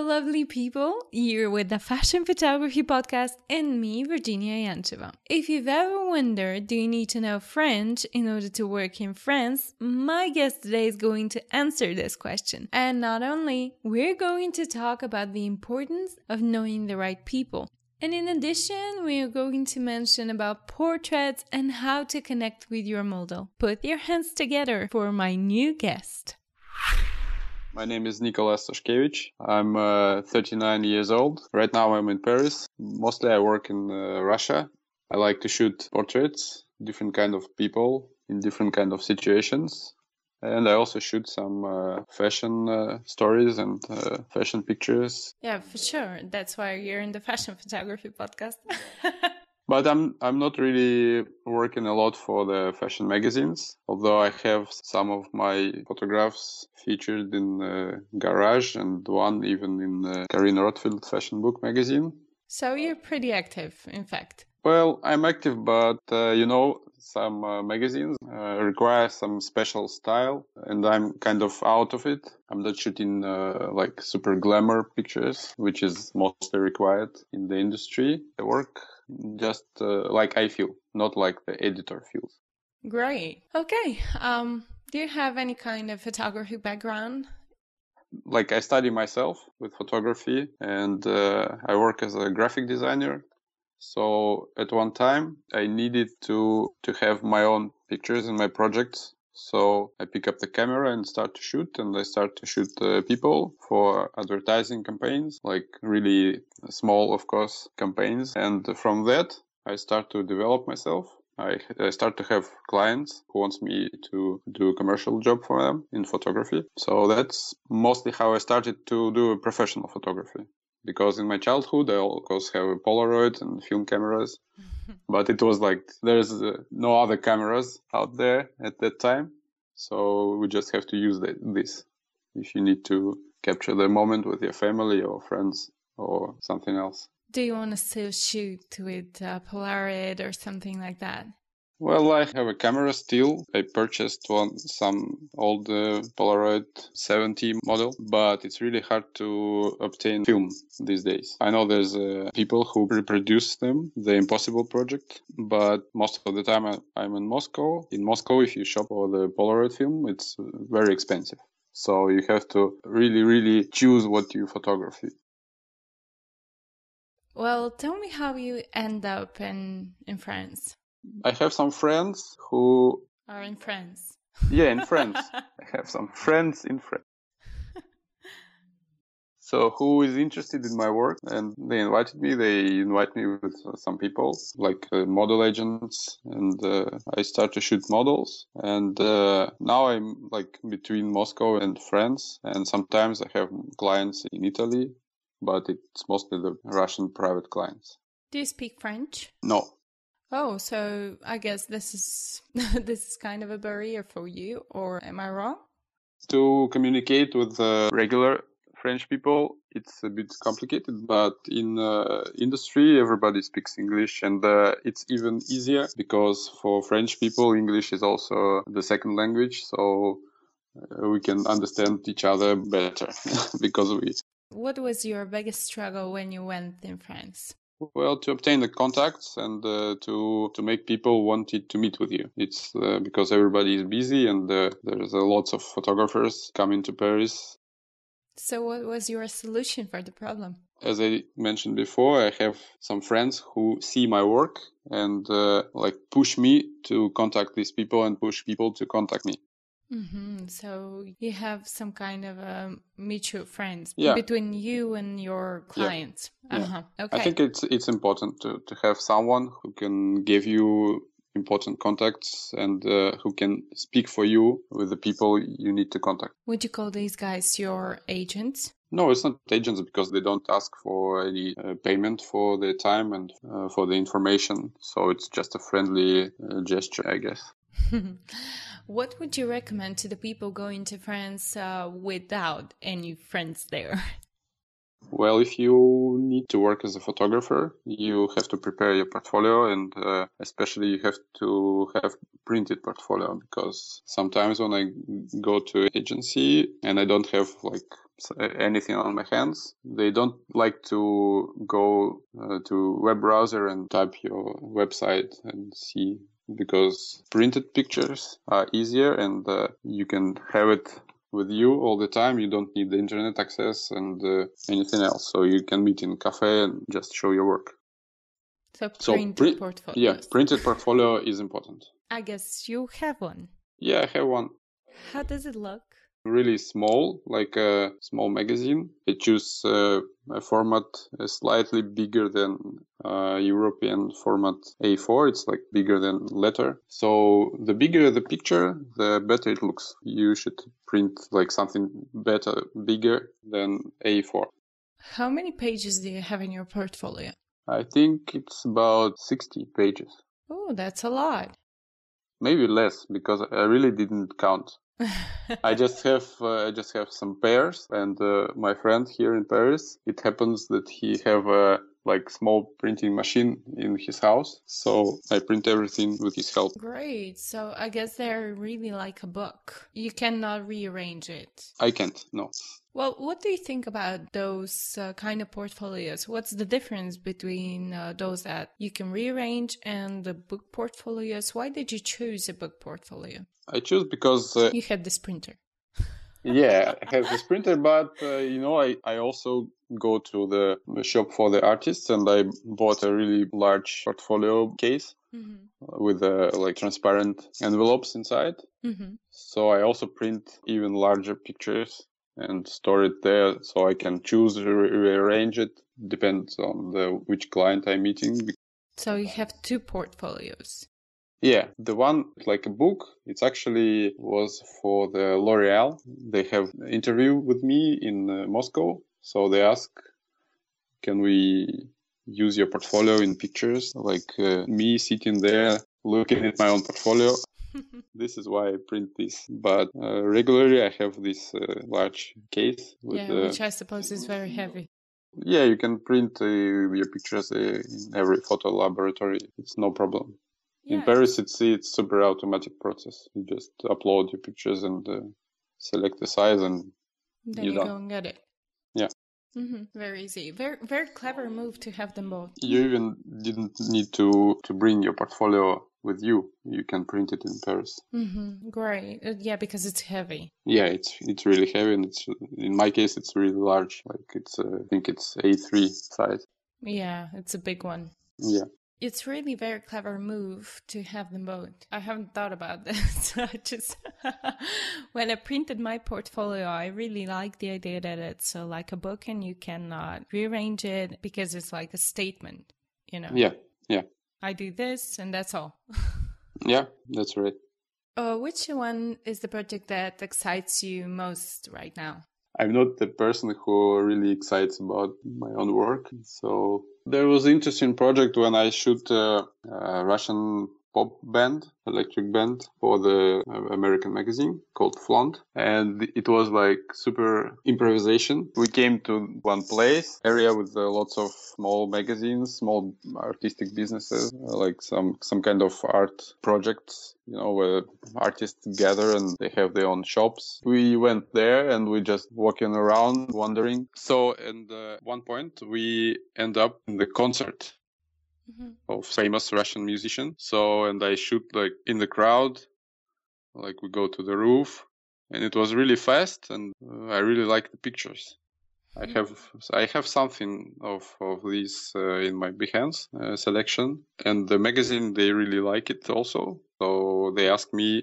lovely people. You're with the Fashion Photography Podcast and me, Verginiya Yancheva. If you've ever wondered, do you need to know French in order to work in France? My guest today is going to answer this question. And not only, we're going to talk about the importance of knowing the right people. And in addition, we are going to mention about portraits and how to connect with your model. Put your hands together for my new guest. My name is Nicolas Sushkevich. I'm uh, 39 years old. Right now I'm in Paris. Mostly I work in uh, Russia. I like to shoot portraits, different kind of people in different kind of situations. And I also shoot some uh, fashion uh, stories and uh, fashion pictures. Yeah, for sure. That's why you're in the fashion photography podcast. But I'm I'm not really working a lot for the fashion magazines, although I have some of my photographs featured in uh, Garage and one even in the Carine Roitfeld Fashion Book magazine. So you're pretty active, in fact. Well, I'm active, but uh, you know, some uh, magazines uh, require some special style, and I'm kind of out of it. I'm not shooting uh, like super glamour pictures, which is mostly required in the industry. I work just uh, like I feel, not like the editor feels. Great. Okay. Um, do you have any kind of photography background? Like I study myself with photography, and uh, I work as a graphic designer. So at one time, I needed to to have my own pictures in my projects so I pick up the camera and start to shoot, and I start to shoot uh, people for advertising campaigns, like really small, of course, campaigns. And from that, I start to develop myself. I, I, start to have clients who wants me to do a commercial job for them in photography. So that's mostly how I started to do professional photography. Because in my childhood, I of course have a Polaroid and film cameras. but it was like there's uh, no other cameras out there at that time. So we just have to use the, this. If you need to capture the moment with your family or friends or something else. Do you want to still shoot with uh, polaroid or something like that well, I have a camera still. I purchased one, some old uh, Polaroid 70 model, but it's really hard to obtain film these days. I know there's uh, people who reproduce them, the Impossible project, but most of the time I, I'm in Moscow. In Moscow, if you shop for the Polaroid film, it's very expensive. So you have to really, really choose what you photography. Well, tell me how you end up in in France. I have some friends who are in France. Yeah, in France. I have some friends in France. So who is interested in my work and they invited me. They invite me with some people like uh, model agents and uh, I start to shoot models. And uh, now I'm like between Moscow and France. And sometimes I have clients in Italy, but it's mostly the Russian private clients. Do you speak French? No, Oh, so I guess this is this is kind of a barrier for you, or am I wrong? To communicate with uh, regular French people, it's a bit complicated, but in uh, industry, everybody speaks English, and uh, it's even easier because for French people, English is also the second language, so uh, we can understand each other better because we. What was your biggest struggle when you went in France? Well, to obtain the contacts and uh, to to make people wanted to meet with you. It's uh, because everybody is busy and uh, there's lots of photographers coming to Paris. So, what was your solution for the problem? As I mentioned before, I have some friends who see my work and uh, like push me to contact these people and push people to contact me. Mm-hmm. So you have some kind of um, mutual friends yeah. between you and your clients. Yeah. Uh-huh. Yeah. Okay. I think it's it's important to, to have someone who can give you important contacts and uh, who can speak for you with the people you need to contact. Would you call these guys your agents? No, it's not agents because they don't ask for any uh, payment for their time and uh, for the information. So it's just a friendly uh, gesture, I guess. what would you recommend to the people going to France uh, without any friends there? Well, if you need to work as a photographer, you have to prepare your portfolio and uh, especially you have to have printed portfolio because sometimes when I go to agency and I don't have like anything on my hands, they don't like to go uh, to web browser and type your website and see because printed pictures are easier and uh, you can have it with you all the time. You don't need the internet access and uh, anything else. So you can meet in a cafe and just show your work. So printed so, portfolio. Yeah, printed portfolio is important. I guess you have one. Yeah, I have one. How does it look? Really small, like a small magazine. I choose uh, a format uh, slightly bigger than uh, European format A4. It's like bigger than letter. So the bigger the picture, the better it looks. You should print like something better, bigger than A4. How many pages do you have in your portfolio? I think it's about 60 pages. Oh, that's a lot. Maybe less because I really didn't count. I just have uh, I just have some pairs, and uh, my friend here in Paris. It happens that he have a like small printing machine in his house, so I print everything with his help. Great. So I guess they're really like a book. You cannot rearrange it. I can't. No. Well, what do you think about those uh, kind of portfolios? What's the difference between uh, those that you can rearrange and the book portfolios? Why did you choose a book portfolio? I choose because uh, you had this printer. Yeah, I have this printer, but uh, you know, I, I also go to the shop for the artists and I bought a really large portfolio case. Mm-hmm. with uh, like transparent envelopes inside. Mm-hmm. So I also print even larger pictures and store it there so I can choose re- rearrange it depends on the which client I'm meeting. So you have two portfolios. Yeah, the one like a book, it's actually was for the L'Oreal. They have interview with me in uh, Moscow. So they ask, can we use your portfolio in pictures? Like uh, me sitting there looking at my own portfolio. this is why I print this. But uh, regularly, I have this uh, large case. With, yeah, which I suppose is very heavy. Yeah, you can print uh, your pictures uh, in every photo laboratory. It's no problem. Yeah. In Paris, it's it's super automatic process. You just upload your pictures and uh, select the size, and then you go and get it. Yeah. Mm-hmm. Very easy. Very very clever move to have them both. You even didn't need to to bring your portfolio with you. You can print it in Paris. Mm-hmm. Great. Uh, yeah, because it's heavy. Yeah, it's it's really heavy, and it's in my case it's really large. Like it's uh, I think it's A3 size. Yeah, it's a big one. Yeah. It's really very clever move to have them both. I haven't thought about this. I just when I printed my portfolio, I really like the idea that it's uh, like a book and you cannot rearrange it because it's like a statement. You know. Yeah. Yeah. I do this and that's all. yeah, that's right. Uh, which one is the project that excites you most right now? I'm not the person who really excites about my own work. So there was interesting project when I shoot a, a Russian pop band, electric band for the uh, American magazine called Flaunt. And it was like super improvisation. We came to one place, area with uh, lots of small magazines, small artistic businesses, uh, like some, some kind of art projects, you know, where artists gather and they have their own shops. We went there and we just walking around, wandering. So, at uh, one point we end up in the concert mm-hmm. of famous Russian musician. So, and I shoot like in the crowd, like we go to the roof, and it was really fast, and uh, I really like the pictures. I mm-hmm. have I have something of of these uh, in my Behance uh, selection, and the magazine they really like it also. So they asked me.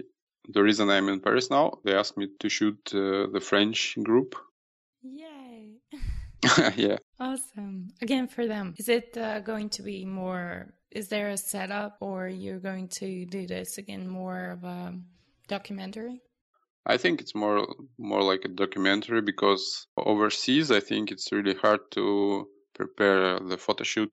The reason I'm in Paris now, they asked me to shoot uh, the French group. Yay! yeah. Awesome. Again, for them, is it uh, going to be more? Is there a setup, or you're going to do this again more of a documentary? I think it's more more like a documentary because overseas, I think it's really hard to prepare the photo shoot.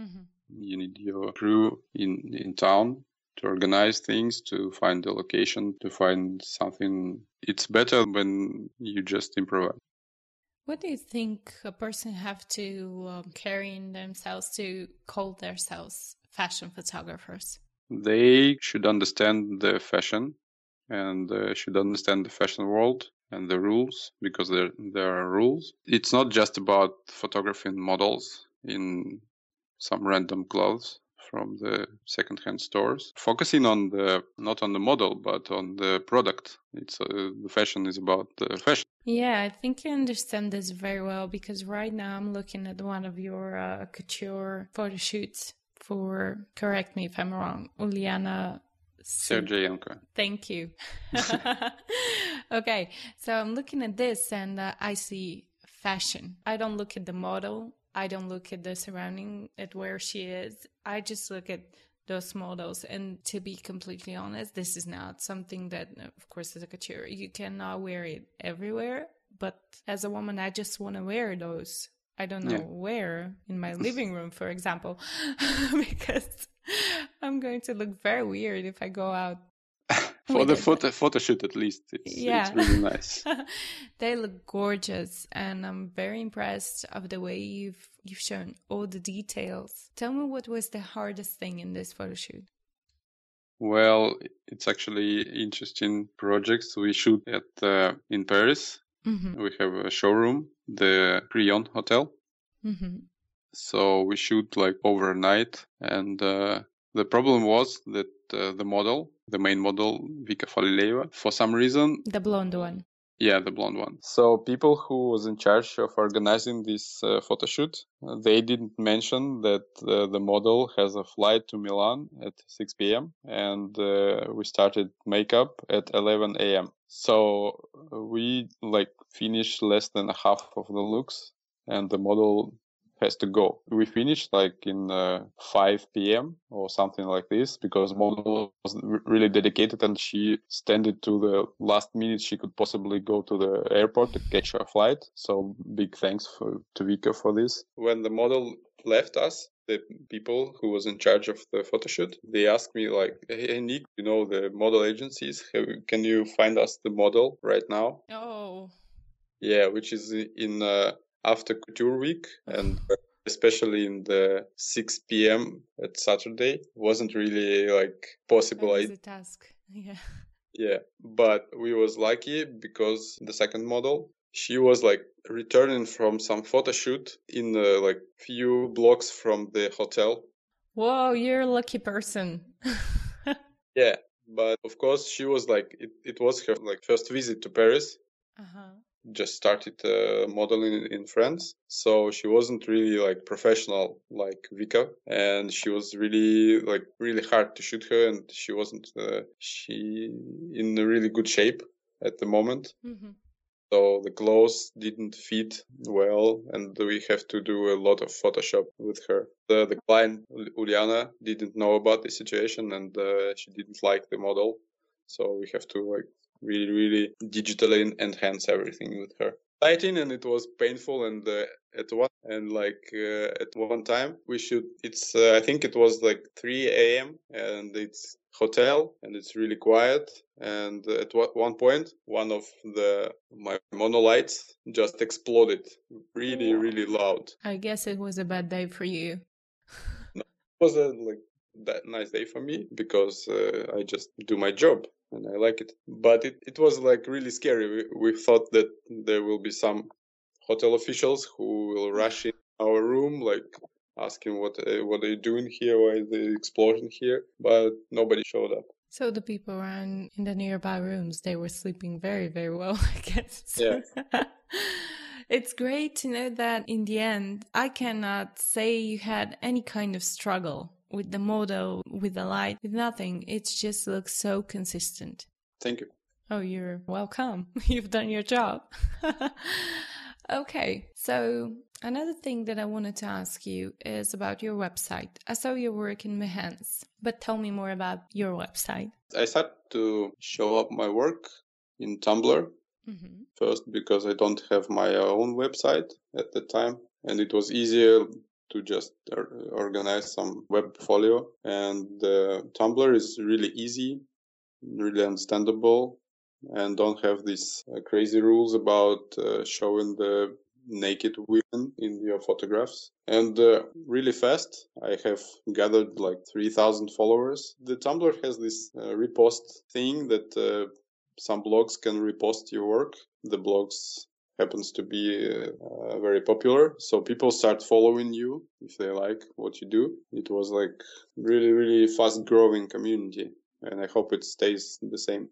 Mm-hmm. You need your crew in in town to organize things, to find the location, to find something. It's better when you just improvise. What do you think a person have to um, carry in themselves to call themselves fashion photographers? They should understand the fashion and uh, should understand the fashion world and the rules because there there are rules. It's not just about photographing models in some random clothes from the secondhand stores focusing on the not on the model but on the product it's uh, the fashion is about the fashion yeah i think i understand this very well because right now i'm looking at one of your uh, couture photo shoots for correct me if i'm wrong Ulyana Sergeenko. Thank you. okay, so I'm looking at this and uh, I see fashion. I don't look at the model. I don't look at the surrounding at where she is. I just look at those models. And to be completely honest, this is not something that, of course, as a couture, you cannot wear it everywhere. But as a woman, I just want to wear those. I don't know yeah. where in my living room, for example, because I'm going to look very weird if I go out for the photo photo shoot at least. It's, yeah. it's really nice. They look gorgeous and i'm very impressed of the way you've you've shown all the details. Tell me what was the hardest thing in this photo shoot? Well it's actually interesting projects we shoot at uh, in paris. Mm-hmm. we have a showroom the Crillon hotel. Mm-hmm. so we shoot like overnight and uh, the problem was that uh, the model the main model, Vika Falileeva, for some reason. The blonde one. Yeah, the blonde one. So people who was in charge of organizing this uh, photo shoot, uh, they didn't mention that uh, the model has a flight to Milan at 6 p.m. and uh, we started makeup at 11 a.m. So uh, we like finished less than half of the looks and the model has to go. We finished like in uh, 5 p.m. or something like this because model was really dedicated and she standed to the last minute she could possibly go to the airport to catch her flight. So big thanks for, to Vika for this. When the model left us, the people who was in charge of the photo shoot, they asked me like, "Hey Nick, you know the model agencies? Can you find us the model right now?" Oh. Yeah, which is in uh, after Couture Week and especially in the 6 p.m. at Saturday wasn't really like possible. That a task. Yeah. Yeah, but we was lucky because the second model she was like returning from some photo shoot in uh, like few blocks from the hotel. Whoa, you're a lucky person. yeah, but of course she was like it, it was her like first visit to Paris. Uh-huh just started uh, modeling in France. So she wasn't really like professional like Vika, and she was really like really hard to shoot her, and she wasn't uh, she in a really good shape at the moment. Mm-hmm. So the clothes didn't fit well, and we have to do a lot of Photoshop with her. The, the client Ulyana didn't know about the situation, and uh, she didn't like the model. So we have to like really, really digitally enhance everything with her. Exciting and it was painful and uh, at one and like uh, at one time we should it's uh, I think it was like 3 a.m. and it's hotel and it's really quiet and at one point one of the my monolights just exploded really really loud i guess it was a bad day for you no, it was a like that nice day for me because uh, i just do my job and I like it. But it, it was like really scary. We, we thought that there will be some hotel officials who will rush in our room, like asking what uh, what are you doing here? Why is the explosion here? But nobody showed up. So the people around in the nearby rooms, they were sleeping very, very well, I guess. Yeah. it's great to know that in the end, I cannot say you had any kind of struggle with the model, with the light, with nothing. It just looks so consistent. Thank you. Oh, you're welcome. You've done your job. okay, so another thing that I wanted to ask you is about your website. I saw your work in Behance, but tell me more about your website. I started to show up my work in Tumblr mm-hmm. first because I don't have my own website at the time, and it was easier to just organize some web portfolio. And uh, Tumblr is really easy, really understandable, and don't have these uh, crazy rules about uh, showing the naked women in your photographs. And uh, really fast, I have gathered like 3,000 followers. The Tumblr has this uh, repost thing that uh, some blogs can repost your work. The blogs happens to be uh, very popular. So people start following you if they like what you do. It was like really, really fast growing community. And I hope it stays the same.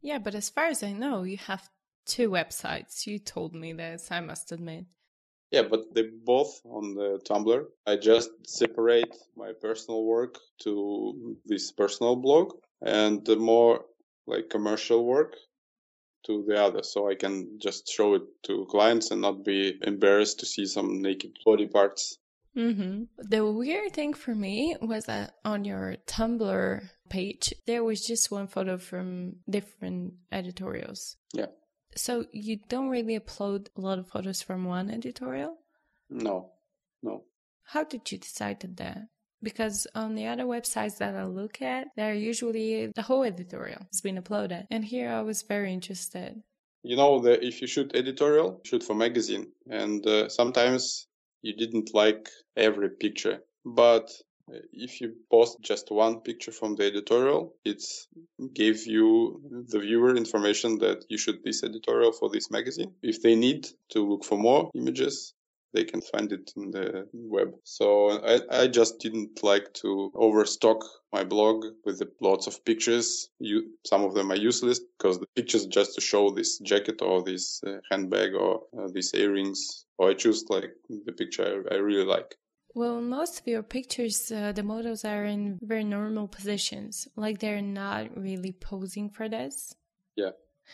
Yeah, but as far as I know, you have two websites. You told me this, I must admit. Yeah, but they both on the Tumblr. I just separate my personal work to this personal blog and the more like commercial work to the other so I can just show it to clients and not be embarrassed to see some naked body parts. Mm-hmm. The weird thing for me was that on your Tumblr page, there was just one photo from different editorials. Yeah. So you don't really upload a lot of photos from one editorial? No, no. How did you decide that? Because on the other websites that I look at, there usually the whole editorial has been uploaded. And here I was very interested. You know that if you shoot editorial, shoot for magazine, and uh, sometimes you didn't like every picture, but if you post just one picture from the editorial, it gave you the viewer information that you shoot this editorial for this magazine. If they need to look for more images, they can find it in the web. So I, I just didn't like to overstock my blog with lots of pictures. You, some of them are useless because the pictures just to show this jacket or this uh, handbag or uh, these earrings. Or I choose like the picture I, I really like. Well, most of your pictures, uh, the models are in very normal positions, like they're not really posing for this. Yeah,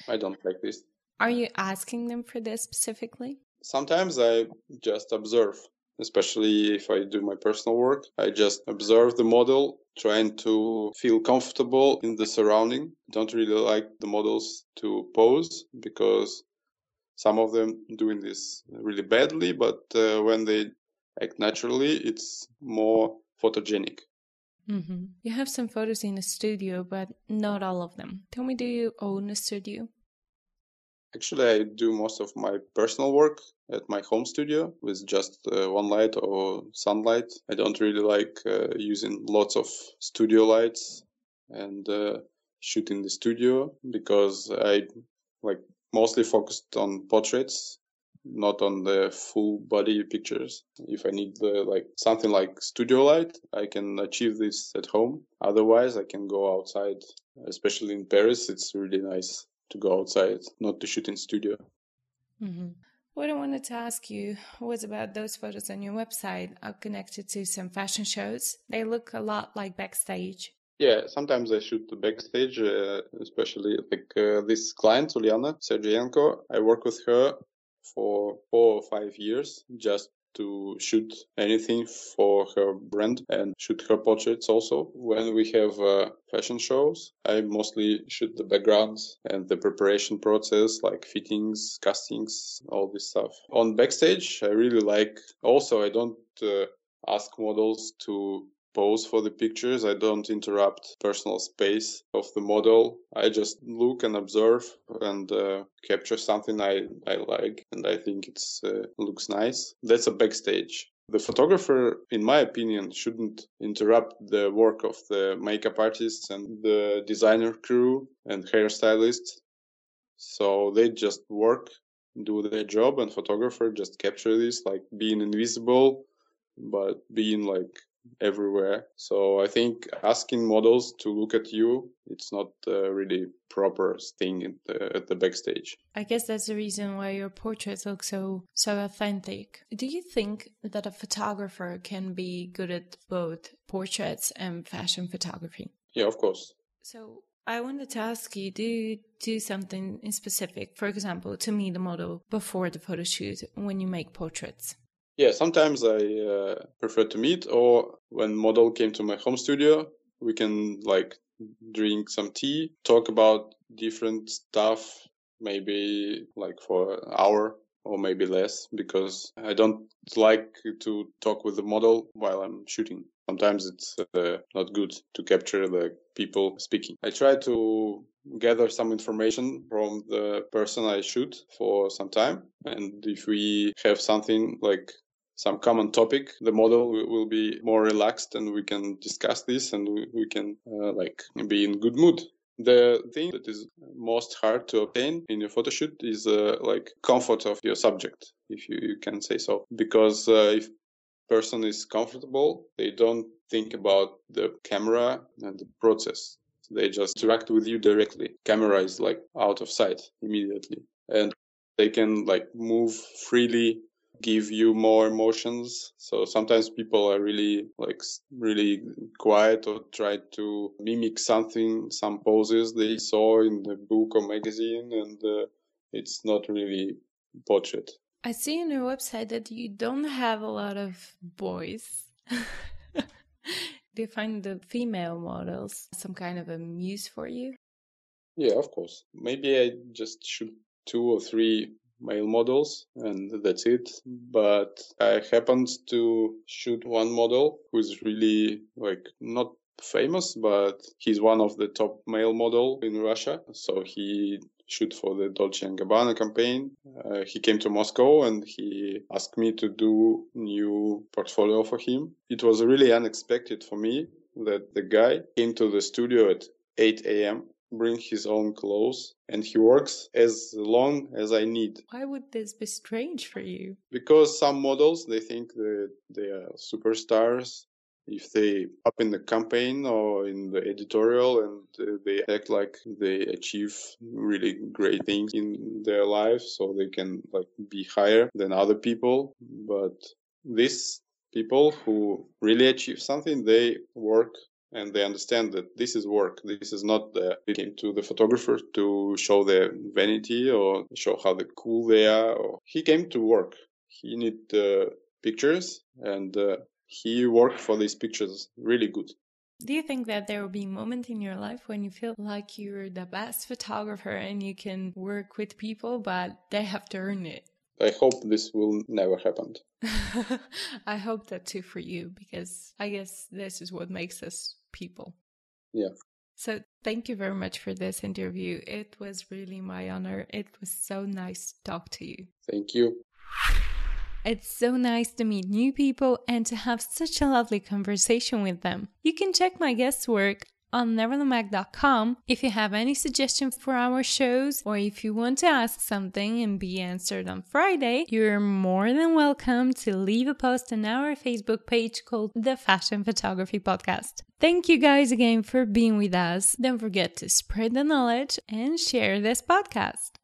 I don't like this. Are you asking them for this specifically? Sometimes I just observe, especially if I do my personal work. I just observe the model, trying to feel comfortable in the surrounding. Don't really like the models to pose because some of them doing this really badly, but uh, when they act naturally, it's more photogenic. Mm-hmm. You have some photos in the studio, but not all of them. Tell me, do you own a studio? Actually, I do most of my personal work at my home studio with just uh, one light or sunlight. I don't really like uh, using lots of studio lights and uh, shoot in the studio because I like mostly focused on portraits, not on the full body pictures. If I need the like something like studio light, I can achieve this at home. Otherwise, I can go outside, especially in Paris. It's really nice to go outside, not to shoot in studio. Mm-hmm. What I wanted to ask you was about those photos on your website are connected to some fashion shows. They look a lot like backstage. Yeah, sometimes I shoot the backstage, uh, especially like uh, this client, Ulyana Sergeenko. I work with her for four or five years just to shoot anything for her brand and shoot her portraits also. When we have uh, fashion shows, I mostly shoot the backgrounds and the preparation process, like fittings, castings, all this stuff. On backstage, I really like, also, I don't uh, ask models to pose for the pictures. I don't interrupt personal space of the model. I just look and observe and uh, capture something I, I like and I think it uh, looks nice. That's a backstage. The photographer, in my opinion, shouldn't interrupt the work of the makeup artists and the designer crew and hairstylists. So they just work, do their job, and photographer just capture this, like being invisible, but being like everywhere. So I think asking models to look at you, it's not a really proper thing at the, at the backstage. I guess that's the reason why your portraits look so so authentic. Do you think that a photographer can be good at both portraits and fashion photography? Yeah, of course. So I wanted to ask you, do you do something in specific, for example, to meet the model before the photo shoot when you make portraits? Yeah, sometimes I uh, prefer to meet, or when model came to my home studio, we can like drink some tea, talk about different stuff, maybe like for an hour or maybe less, because I don't like to talk with the model while I'm shooting. sometimes it's uh, not good to capture the people speaking. I try to gather some information from the person I shoot for some time. And if we have something like some common topic, the model will be more relaxed and we can discuss this and we, can uh, like be in good mood. The thing that is most hard to obtain in your photo shoot is uh, like comfort of your subject, if you, you can say so. Because uh, if person is comfortable, they don't think about the camera and the process. They just interact with you directly. Camera is like out of sight immediately. And they can like move freely give you more emotions. So sometimes people are really like really quiet or try to mimic something, some poses they saw in the book or magazine, and uh, it's not really portrait. I see on your website that you don't have a lot of boys. Do you find the female models some kind of a muse for you? Yeah, of course. Maybe I just shoot two or three male models and that's it. But I happened to shoot one model who's really like not famous, but he's one of the top male model in Russia. So he shoot for the Dolce & Gabbana campaign. Uh, he came to Moscow and he asked me to do new portfolio for him. It was really unexpected for me that the guy came to the studio at 8 a.m bring his own clothes and he works as long as I need. Why would this be strange for you? Because some models they think that they are superstars if they up in the campaign or in the editorial and uh, they act like they achieve really great things in their life so they can like be higher than other people but these people who really achieve something they work and they understand that this is work. This is not the, they came to the photographer to show their vanity or show how the cool they are. Or, he came to work. He need uh, pictures and uh, he worked for these pictures really good. Do you think that there will be a moment in your life when you feel like you're the best photographer and you can work with people, but they have to earn it? I hope this will never happen. I hope that too for you because I guess this is what makes us people. Yeah. So thank you very much for this interview. It was really my honor. It was so nice to talk to you. Thank you. It's so nice to meet new people and to have such a lovely conversation with them. You can check my guest's work on neverlandmag.com if you have any suggestions for our shows or if you want to ask something and be answered on Friday, you're more than welcome to leave a post on our Facebook page called The Fashion Photography Podcast. Thank you guys again for being with us. Don't forget to spread the knowledge and share this podcast.